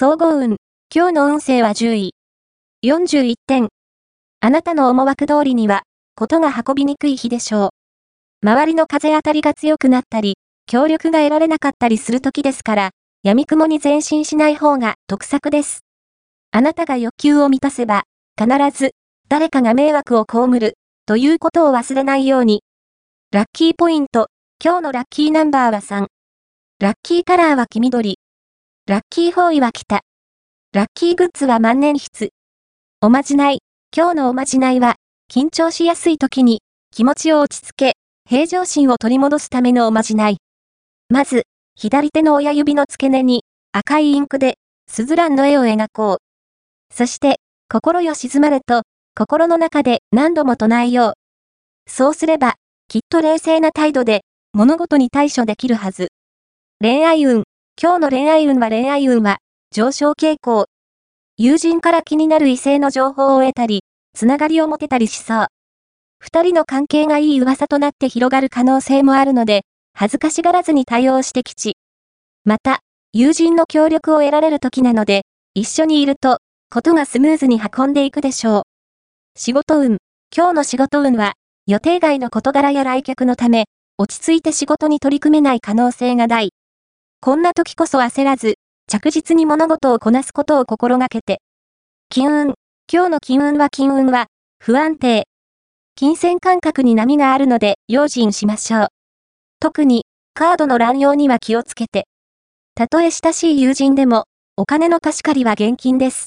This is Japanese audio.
総合運。今日の運勢は10位。41点。あなたの思惑通りには、ことが運びにくい日でしょう。周りの風当たりが強くなったり、協力が得られなかったりする時ですから、闇雲に前進しない方が得策です。あなたが欲求を満たせば、必ず、誰かが迷惑を被る、ということを忘れないように。ラッキーポイント、今日のラッキーナンバーは3。ラッキーカラーは黄緑。ラッキーフォーイは北。ラッキーグッズは万年筆。おまじない。今日のおまじないは、緊張しやすい時に、気持ちを落ち着け、平常心を取り戻すためのおまじない。まず、左手の親指の付け根に、赤いインクで、スズランの絵を描こう。そして、心よ静まれと、心の中で何度も唱えよう。そうすれば、きっと冷静な態度で、物事に対処できるはず。恋愛運。今日の恋愛運は恋愛運は、上昇傾向。友人から気になる異性の情報を得たり、つながりを持てたりしそう。二人の関係がいい噂となって広がる可能性もあるので、恥ずかしがらずに対応してきち。また、友人の協力を得られる時なので、一緒にいると、ことがスムーズに運んでいくでしょう。仕事運。今日の仕事運は、予定外の事柄や来客のため、落ち着いて仕事に取り組めない可能性が大。こんな時こそ焦らず、着実に物事をこなすことを心がけて。金運。今日の金運は金運は、不安定。金銭感覚に波があるので、用心しましょう。特に、カードの乱用には気をつけて。たとえ親しい友人でも、お金の貸し借りは現金です。